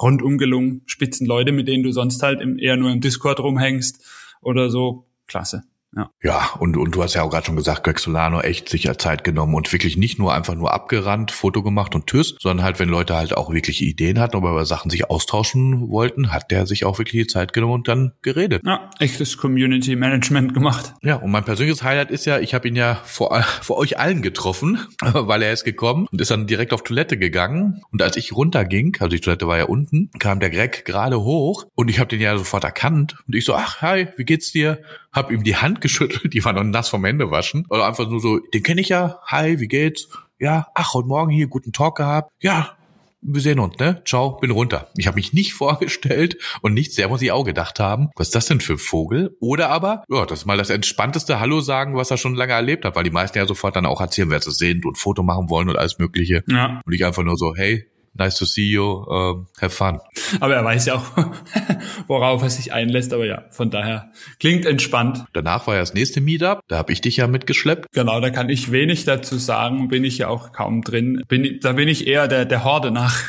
rundum gelungen, spitzen Leute, mit denen du sonst halt im, eher nur im Discord rumhängst oder so, klasse. Ja, ja und, und du hast ja auch gerade schon gesagt, Greg Solano echt sich Zeit genommen und wirklich nicht nur einfach nur abgerannt, Foto gemacht und tschüss, sondern halt, wenn Leute halt auch wirklich Ideen hatten oder über Sachen sich austauschen wollten, hat der sich auch wirklich die Zeit genommen und dann geredet. Ja, echtes Community Management gemacht. Ja, und mein persönliches Highlight ist ja, ich habe ihn ja vor, vor euch allen getroffen, weil er ist gekommen und ist dann direkt auf Toilette gegangen. Und als ich runterging, also die Toilette war ja unten, kam der Greg gerade hoch und ich habe den ja sofort erkannt. Und ich so, ach, hi, wie geht's dir? Hab ihm die Hand geschüttelt, die war noch nass vom Hände waschen. Oder einfach nur so, den kenne ich ja, hi, wie geht's? Ja, ach, heute Morgen hier guten Talk gehabt. Ja, wir sehen uns, ne? Ciao, bin runter. Ich habe mich nicht vorgestellt und nichts, der muss ich auch gedacht haben, was ist das denn für ein Vogel? Oder aber, ja, das ist mal das entspannteste Hallo sagen, was er schon lange erlebt hat, weil die meisten ja sofort dann auch erzählen, wer sie sind und Foto machen wollen und alles mögliche. Ja. Und ich einfach nur so, hey, nice to see you, uh, have fun. Aber er weiß ja auch, worauf er sich einlässt, aber ja, von daher klingt entspannt. Danach war ja das nächste Meetup, da habe ich dich ja mitgeschleppt. Genau, da kann ich wenig dazu sagen, bin ich ja auch kaum drin. Bin, da bin ich eher der, der Horde nach,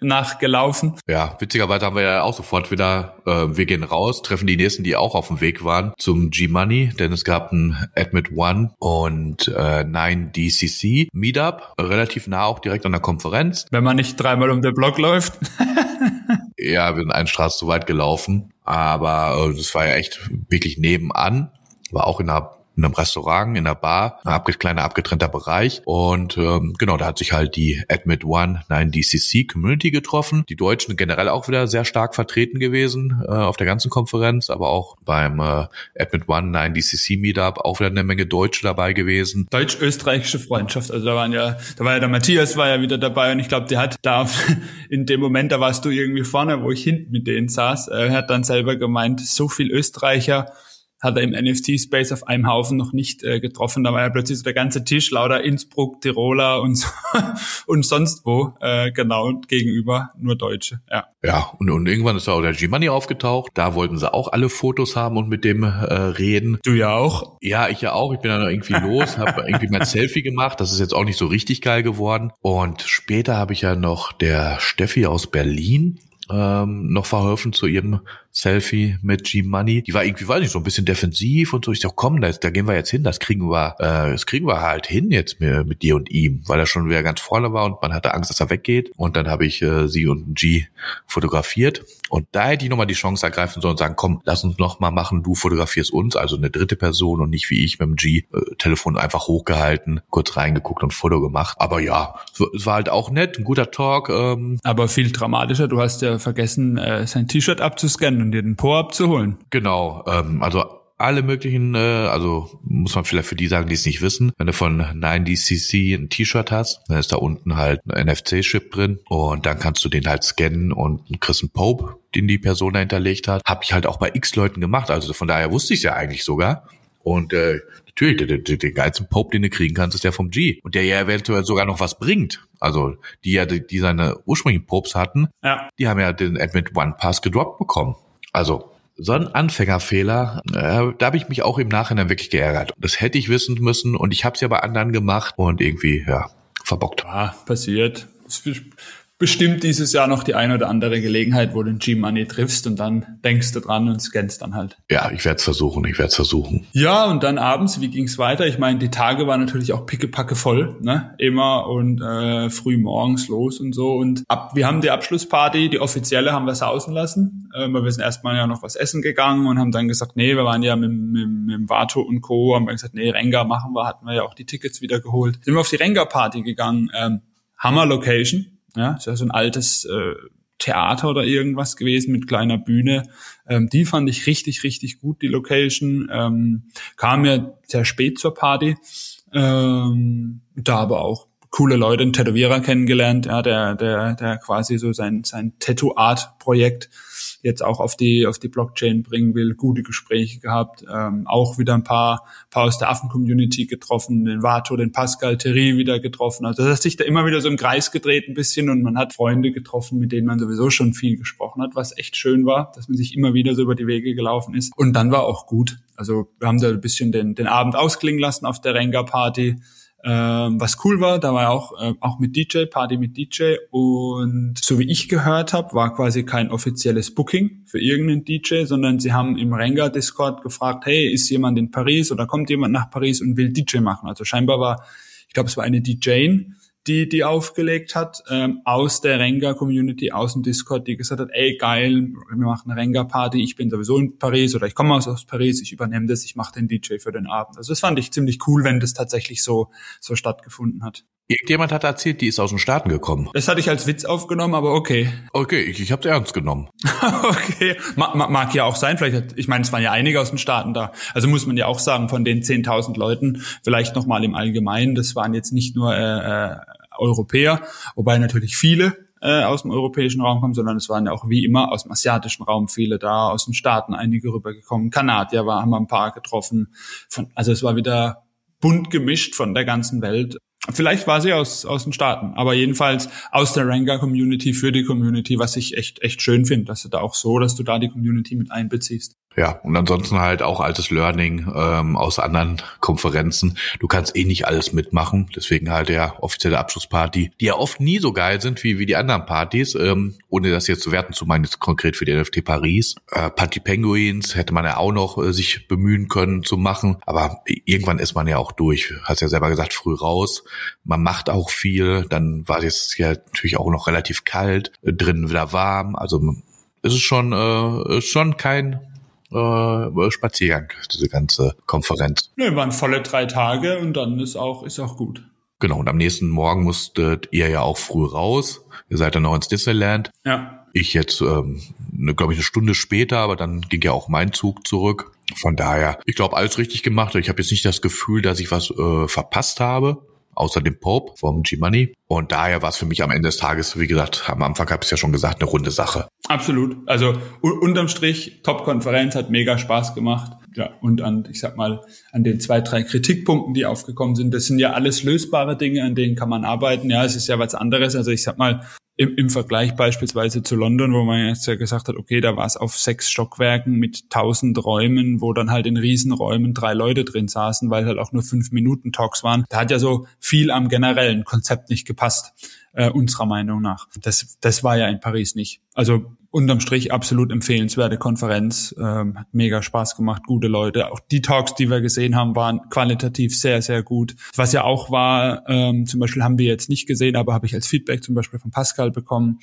nachgelaufen. Ja, witzigerweise haben wir ja auch sofort wieder, äh, wir gehen raus, treffen die nächsten, die auch auf dem Weg waren zum G-Money, denn es gab ein Admit One und äh, 9DCC Meetup, relativ nah auch direkt an der Konferenz. Wenn man nicht dreimal um den Block läuft. ja, wir sind eine Straße zu weit gelaufen, aber äh, das war ja echt wirklich nebenan. War auch in einer in einem Restaurant, in einer Bar, ein kleiner abgetrennter Bereich. Und ähm, genau, da hat sich halt die Admit One 9DCC Community getroffen. Die Deutschen generell auch wieder sehr stark vertreten gewesen äh, auf der ganzen Konferenz, aber auch beim äh, Admit One 9DCC Meetup auch wieder eine Menge Deutsche dabei gewesen. Deutsch-österreichische Freundschaft. Also da waren ja, da war ja der Matthias war ja wieder dabei und ich glaube, der hat da in dem Moment, da warst du irgendwie vorne, wo ich hinten mit denen saß, er hat dann selber gemeint, so viel Österreicher hat er im NFT-Space auf einem Haufen noch nicht äh, getroffen. Da war ja plötzlich so der ganze Tisch, lauter Innsbruck, Tiroler und, so, und sonst wo, äh, genau, gegenüber nur Deutsche, ja. Ja, und, und irgendwann ist auch der G-Money aufgetaucht. Da wollten sie auch alle Fotos haben und mit dem äh, reden. Du ja auch? Ja, ich ja auch. Ich bin dann irgendwie los, habe irgendwie mein Selfie gemacht. Das ist jetzt auch nicht so richtig geil geworden. Und später habe ich ja noch der Steffi aus Berlin ähm, noch verholfen zu ihrem Selfie mit G-Money. Die war irgendwie, weiß nicht, so ein bisschen defensiv und so. Ich dachte, komm, da, da gehen wir jetzt hin, das kriegen wir, äh, das kriegen wir halt hin jetzt mit, mit dir und ihm, weil er schon wieder ganz vorne war und man hatte Angst, dass er weggeht. Und dann habe ich äh, sie und G fotografiert. Und da hätte ich nochmal die Chance ergreifen sollen und sagen, komm, lass uns noch mal machen, du fotografierst uns, also eine dritte Person und nicht wie ich mit dem G-Telefon äh, einfach hochgehalten, kurz reingeguckt und Foto gemacht. Aber ja, es war halt auch nett, ein guter Talk. Ähm. Aber viel dramatischer, du hast ja vergessen, äh, sein T-Shirt abzuscannen und dir den Po abzuholen. Genau, ähm, also alle möglichen, äh, also muss man vielleicht für die sagen, die es nicht wissen, wenn du von 90cc ein T-Shirt hast, dann ist da unten halt ein NFC-Chip drin und dann kannst du den halt scannen und kriegst einen Pope, den die Person da hinterlegt hat. Habe ich halt auch bei x Leuten gemacht, also von daher wusste ich es ja eigentlich sogar. Und äh, natürlich, den, den, den geilsten Pope, den du kriegen kannst, ist der vom G. Und der ja eventuell sogar noch was bringt. Also die ja, die, die seine ursprünglichen Popes hatten, ja. die haben ja den Admit One Pass gedroppt bekommen. Also so ein Anfängerfehler, äh, da habe ich mich auch im Nachhinein wirklich geärgert. Das hätte ich wissen müssen und ich habe es ja bei anderen gemacht und irgendwie, ja, verbockt. Ah, passiert bestimmt dieses Jahr noch die eine oder andere Gelegenheit, wo du den G-Money triffst und dann denkst du dran und scannst dann halt. Ja, ich werde es versuchen, ich werde es versuchen. Ja, und dann abends, wie ging's weiter? Ich meine, die Tage waren natürlich auch pickepacke voll, ne? Immer und äh, früh morgens los und so. Und ab, wir haben die Abschlussparty, die offizielle haben wir sausen lassen, äh, weil wir sind erstmal ja noch was essen gegangen und haben dann gesagt, nee, wir waren ja mit, mit, mit Vato und Co., haben wir gesagt, nee, Renga machen wir, hatten wir ja auch die Tickets wieder geholt. Sind wir auf die Renga-Party gegangen, ähm, Hammer Location, ja, ist ja so ein altes äh, Theater oder irgendwas gewesen mit kleiner Bühne. Ähm, die fand ich richtig, richtig gut, die Location. Ähm, kam ja sehr spät zur Party. Ähm, da aber auch coole Leute, einen Tätowierer kennengelernt, ja, der, der, der quasi so sein, sein Tattoo-Art-Projekt jetzt auch auf die, auf die Blockchain bringen will, gute Gespräche gehabt, ähm, auch wieder ein paar, paar aus der Affen-Community getroffen, den Vato, den Pascal Thierry wieder getroffen. Also das hat sich da immer wieder so im Kreis gedreht ein bisschen und man hat Freunde getroffen, mit denen man sowieso schon viel gesprochen hat, was echt schön war, dass man sich immer wieder so über die Wege gelaufen ist. Und dann war auch gut. Also wir haben da ein bisschen den, den Abend ausklingen lassen auf der Renga-Party ähm, was cool war, da war auch, äh, auch mit DJ, Party mit DJ und so wie ich gehört habe, war quasi kein offizielles Booking für irgendeinen DJ, sondern sie haben im Renga Discord gefragt, hey, ist jemand in Paris oder kommt jemand nach Paris und will DJ machen? Also scheinbar war, ich glaube, es war eine DJ, die die aufgelegt hat, ähm, aus der Renga-Community, aus dem Discord, die gesagt hat, ey geil, wir machen eine Renga-Party, ich bin sowieso in Paris oder ich komme aus, aus Paris, ich übernehme das, ich mache den DJ für den Abend. Also das fand ich ziemlich cool, wenn das tatsächlich so, so stattgefunden hat. Irgendjemand hat erzählt, die ist aus den Staaten gekommen. Das hatte ich als Witz aufgenommen, aber okay. Okay, ich, ich habe es ernst genommen. okay, mag, mag ja auch sein. Vielleicht, hat, ich meine, es waren ja einige aus den Staaten da. Also muss man ja auch sagen, von den 10.000 Leuten, vielleicht nochmal im Allgemeinen, das waren jetzt nicht nur äh, äh Europäer, wobei natürlich viele äh, aus dem europäischen Raum kommen, sondern es waren ja auch wie immer aus dem asiatischen Raum viele da, aus den Staaten einige rübergekommen. Kanadier war, haben wir ein paar getroffen. Von, also es war wieder bunt gemischt von der ganzen Welt. Vielleicht war sie aus, aus den Staaten, aber jedenfalls aus der Ranga-Community für die Community, was ich echt, echt schön finde, dass du da auch so, dass du da die Community mit einbeziehst. Ja, und ansonsten halt auch altes Learning ähm, aus anderen Konferenzen. Du kannst eh nicht alles mitmachen, deswegen halt der offizielle Abschlussparty, die ja oft nie so geil sind wie, wie die anderen Partys, ähm, ohne das jetzt zu werten zu meinen, jetzt konkret für die NFT Paris. Äh, Party Penguins hätte man ja auch noch äh, sich bemühen können zu machen, aber irgendwann ist man ja auch durch. Hast ja selber gesagt, früh raus. Man macht auch viel, dann war es ja natürlich auch noch relativ kalt, äh, drinnen wieder warm, also es ist schon, äh, schon kein äh, Spaziergang, diese ganze Konferenz. Nö, waren volle drei Tage und dann ist auch, ist auch gut. Genau, und am nächsten Morgen musstet ihr ja auch früh raus. Ihr seid dann noch ins Disneyland. Ja. Ich jetzt, ähm, ne, glaube ich, eine Stunde später, aber dann ging ja auch mein Zug zurück. Von daher, ich glaube, alles richtig gemacht. Ich habe jetzt nicht das Gefühl, dass ich was äh, verpasst habe außer dem Pope vom G-Money. Und daher war es für mich am Ende des Tages, wie gesagt, am Anfang habe ich es ja schon gesagt, eine runde Sache. Absolut. Also unterm Strich, Top-Konferenz, hat mega Spaß gemacht. Ja, und an, ich sag mal, an den zwei, drei Kritikpunkten, die aufgekommen sind, das sind ja alles lösbare Dinge, an denen kann man arbeiten. Ja, es ist ja was anderes. Also ich sag mal, im, im Vergleich beispielsweise zu London, wo man jetzt ja gesagt hat, okay, da war es auf sechs Stockwerken mit tausend Räumen, wo dann halt in Riesenräumen drei Leute drin saßen, weil halt auch nur fünf Minuten Talks waren. Da hat ja so viel am generellen Konzept nicht gepasst, äh, unserer Meinung nach. Das, das war ja in Paris nicht. Also unterm Strich absolut empfehlenswerte Konferenz. Ähm, hat mega Spaß gemacht, gute Leute. Auch die Talks, die wir gesehen haben, waren qualitativ sehr, sehr gut. Was ja auch war, ähm, zum Beispiel haben wir jetzt nicht gesehen, aber habe ich als Feedback zum Beispiel von Pascal bekommen,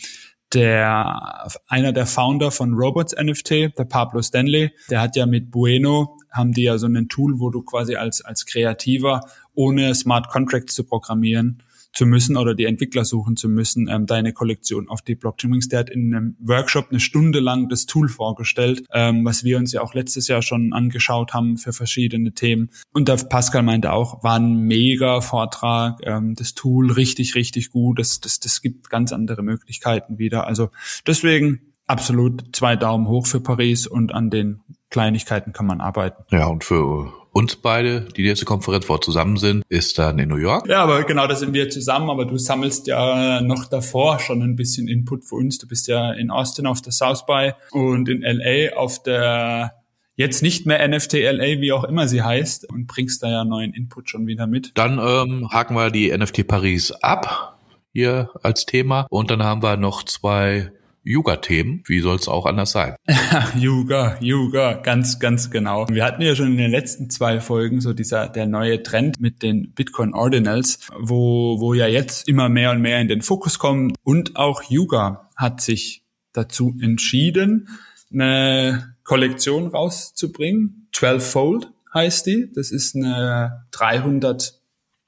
der einer der Founder von Robots NFT, der Pablo Stanley, der hat ja mit Bueno haben die ja so ein Tool, wo du quasi als als Kreativer ohne Smart Contracts zu programmieren zu müssen oder die Entwickler suchen zu müssen, ähm, deine Kollektion auf die Blockchain bringst. Der hat in einem Workshop eine Stunde lang das Tool vorgestellt, ähm, was wir uns ja auch letztes Jahr schon angeschaut haben für verschiedene Themen. Und der Pascal meinte auch, war ein mega Vortrag, ähm, das Tool richtig, richtig gut. Das, das, das gibt ganz andere Möglichkeiten wieder. Also deswegen absolut zwei Daumen hoch für Paris und an den Kleinigkeiten kann man arbeiten. Ja, und für uns beide, die nächste Konferenz, wo wir zusammen sind, ist dann in New York. Ja, aber genau, da sind wir zusammen, aber du sammelst ja noch davor schon ein bisschen Input für uns. Du bist ja in Austin auf der South by und in LA auf der jetzt nicht mehr NFT LA, wie auch immer sie heißt, und bringst da ja neuen Input schon wieder mit. Dann ähm, haken wir die NFT Paris ab hier als Thema und dann haben wir noch zwei Yoga-Themen. Wie soll es auch anders sein? Yoga, Yoga, ganz, ganz genau. Wir hatten ja schon in den letzten zwei Folgen so dieser der neue Trend mit den Bitcoin Ordinals, wo wo ja jetzt immer mehr und mehr in den Fokus kommen und auch Yoga hat sich dazu entschieden, eine Kollektion rauszubringen. 12-Fold heißt die. Das ist eine 300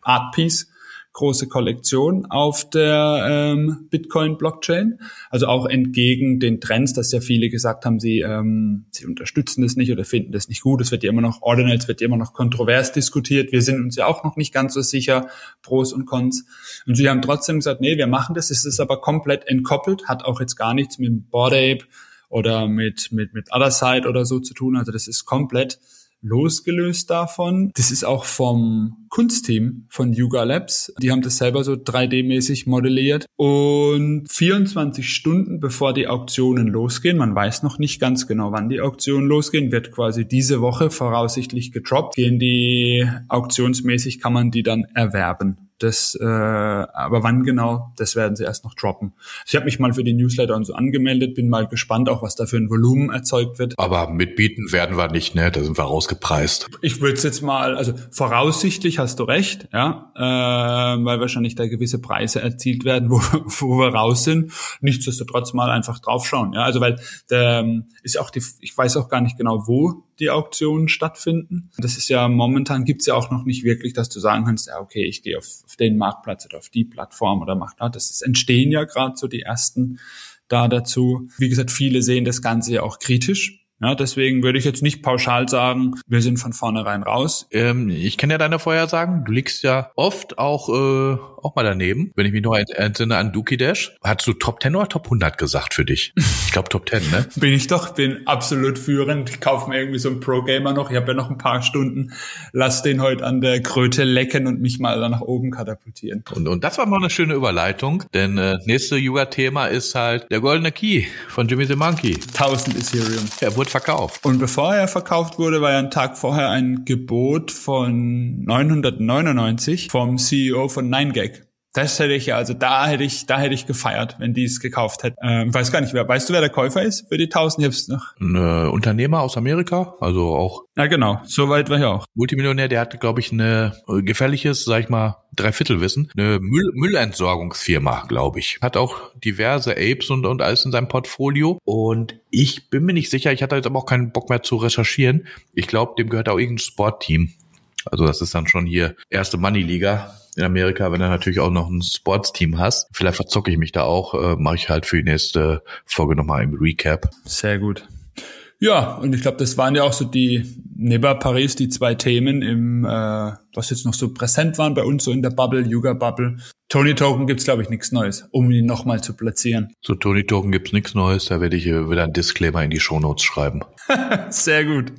Art Piece große Kollektion auf der ähm, Bitcoin-Blockchain. Also auch entgegen den Trends, dass ja viele gesagt haben, sie, ähm, sie unterstützen das nicht oder finden das nicht gut. Es wird ja immer noch, Ordinals wird ja immer noch kontrovers diskutiert. Wir sind uns ja auch noch nicht ganz so sicher, Pros und Cons. Und sie haben trotzdem gesagt, nee, wir machen das. Es ist aber komplett entkoppelt, hat auch jetzt gar nichts mit dem Ape oder mit, mit, mit Other Side oder so zu tun. Also das ist komplett losgelöst davon. Das ist auch vom Kunstteam von Yuga Labs. Die haben das selber so 3D-mäßig modelliert. Und 24 Stunden bevor die Auktionen losgehen, man weiß noch nicht ganz genau, wann die Auktionen losgehen, wird quasi diese Woche voraussichtlich gedroppt. Gehen die auktionsmäßig, kann man die dann erwerben. Das, äh, aber wann genau, das werden sie erst noch droppen. Ich habe mich mal für die Newsletter und so angemeldet, bin mal gespannt, auch was da für ein Volumen erzeugt wird. Aber mitbieten werden wir nicht, ne? Da sind wir rausgepreist. Ich würde es jetzt mal, also voraussichtlich hast du recht, ja, äh, weil wahrscheinlich da gewisse Preise erzielt werden, wo, wo wir raus sind. Nichtsdestotrotz mal einfach draufschauen, ja. Also weil der ähm, ist auch die, ich weiß auch gar nicht genau, wo die Auktionen stattfinden. Das ist ja momentan gibt's ja auch noch nicht wirklich, dass du sagen kannst, ja okay, ich gehe auf, auf den Marktplatz oder auf die Plattform oder mach da. Das ist, entstehen ja gerade so die ersten da dazu. Wie gesagt, viele sehen das Ganze ja auch kritisch. Ja, deswegen würde ich jetzt nicht pauschal sagen, wir sind von vornherein raus. Ähm, ich kenne ja deine Vorhersagen. Du liegst ja oft auch, äh, auch mal daneben. Wenn ich mich noch entsinne an Dookie Dash. Hast du Top 10 oder Top 100 gesagt für dich? Ich glaube Top 10, ne? bin ich doch, bin absolut führend. Ich kaufe mir irgendwie so einen Pro-Gamer noch. Ich habe ja noch ein paar Stunden. Lass den heute an der Kröte lecken und mich mal da nach oben katapultieren. Und, und das war mal eine schöne Überleitung, denn äh, nächste Yoga-Thema ist halt der goldene Key von Jimmy the Monkey. 1000 Ethereum. Er wurde verkauft. Und bevor er verkauft wurde, war ja ein Tag vorher ein Gebot von 999 vom CEO von 9gag. Das hätte ich ja, also da hätte ich, da hätte ich gefeiert, wenn die es gekauft hätten. Ähm, weiß gar nicht, wer, weißt du, wer der Käufer ist für die 1000? Ich hab's noch. Ein äh, Unternehmer aus Amerika, also auch. Ja, genau. So weit war ich auch. Multimillionär, der hatte, glaube ich, eine äh, gefährliches, sag ich mal, Dreiviertelwissen, eine Müll Müllentsorgungsfirma, glaube ich. Hat auch diverse Apes und, und alles in seinem Portfolio. Und ich bin mir nicht sicher, ich hatte jetzt aber auch keinen Bock mehr zu recherchieren. Ich glaube, dem gehört auch irgendein Sportteam. Also das ist dann schon hier erste Money-Liga in Amerika, wenn du natürlich auch noch ein Sportsteam hast. Vielleicht verzocke ich mich da auch, äh, mache ich halt für die nächste Folge nochmal im Recap. Sehr gut. Ja, und ich glaube, das waren ja auch so die, neben Paris, die zwei Themen im, äh, was jetzt noch so präsent waren bei uns so in der Bubble, Yuga-Bubble. Tony Token gibt's glaube ich, nichts Neues, um ihn nochmal zu platzieren. Zu Tony Token gibt's nichts Neues, da werde ich äh, wieder ein Disclaimer in die Shownotes schreiben. Sehr gut.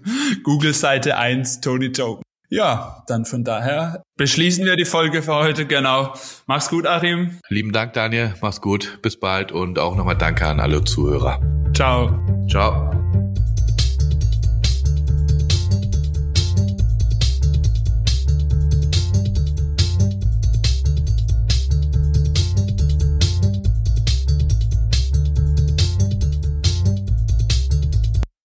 Google Seite 1, Tony Token. Ja, dann von daher beschließen wir die Folge für heute. Genau. Mach's gut, Achim. Lieben Dank, Daniel. Mach's gut. Bis bald und auch nochmal Danke an alle Zuhörer. Ciao. Ciao.